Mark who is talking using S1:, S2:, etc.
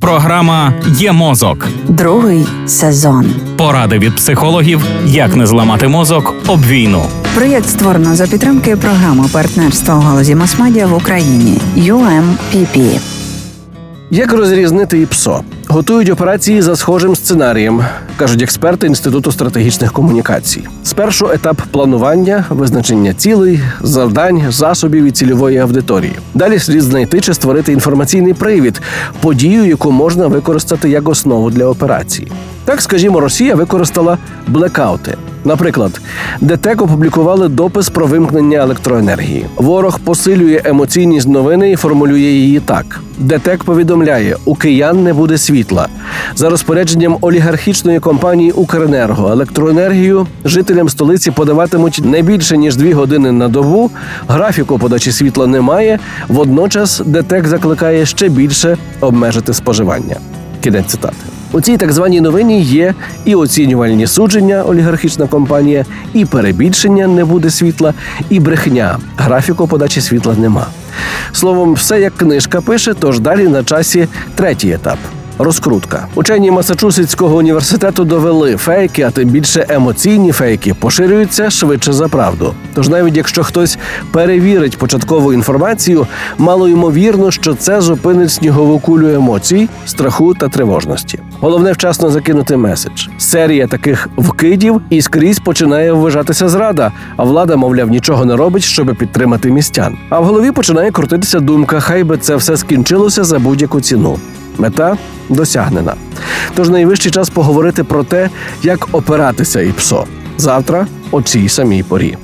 S1: Програма Є мозок.
S2: Другий сезон.
S1: Поради від психологів, як не зламати мозок об війну.
S2: Проєкт створено за підтримки програми партнерства у галузі масмедіа в Україні UMPP.
S3: Як розрізнити ІПСО? Готують операції за схожим сценарієм, кажуть експерти Інституту стратегічних комунікацій. Спершу етап планування, визначення цілей, завдань, засобів і цільової аудиторії. Далі слід знайти чи створити інформаційний привід, подію, яку можна використати як основу для операції. Так, скажімо, Росія використала блекаути. Наприклад, ДТЕК опублікували допис про вимкнення електроенергії. Ворог посилює емоційність новини і формулює її так: ДТЕК повідомляє, у киян не буде світла. За розпорядженням олігархічної компанії Укренерго електроенергію жителям столиці подаватимуть не більше ніж дві години на добу. Графіку подачі світла немає. Водночас ДТЕК закликає ще більше обмежити споживання. Кінець цитати. У цій так званій новині є і оцінювальні судження, олігархічна компанія, і перебільшення не буде світла, і брехня. Графіку подачі світла нема. Словом, все як книжка пише, тож далі на часі третій етап. Розкрутка. Учені Масачусетського університету довели фейки, а тим більше емоційні фейки поширюються швидше за правду. Тож навіть якщо хтось перевірить початкову інформацію, мало ймовірно, що це зупинить снігову кулю емоцій, страху та тривожності. Головне вчасно закинути меседж. Серія таких вкидів і скрізь починає вважатися зрада, а влада, мовляв, нічого не робить, щоб підтримати містян. А в голові починає крутитися думка, хай би це все скінчилося за будь-яку ціну. Мета досягнена. Тож найвищий час поговорити про те, як опиратися і псо завтра о цій самій порі.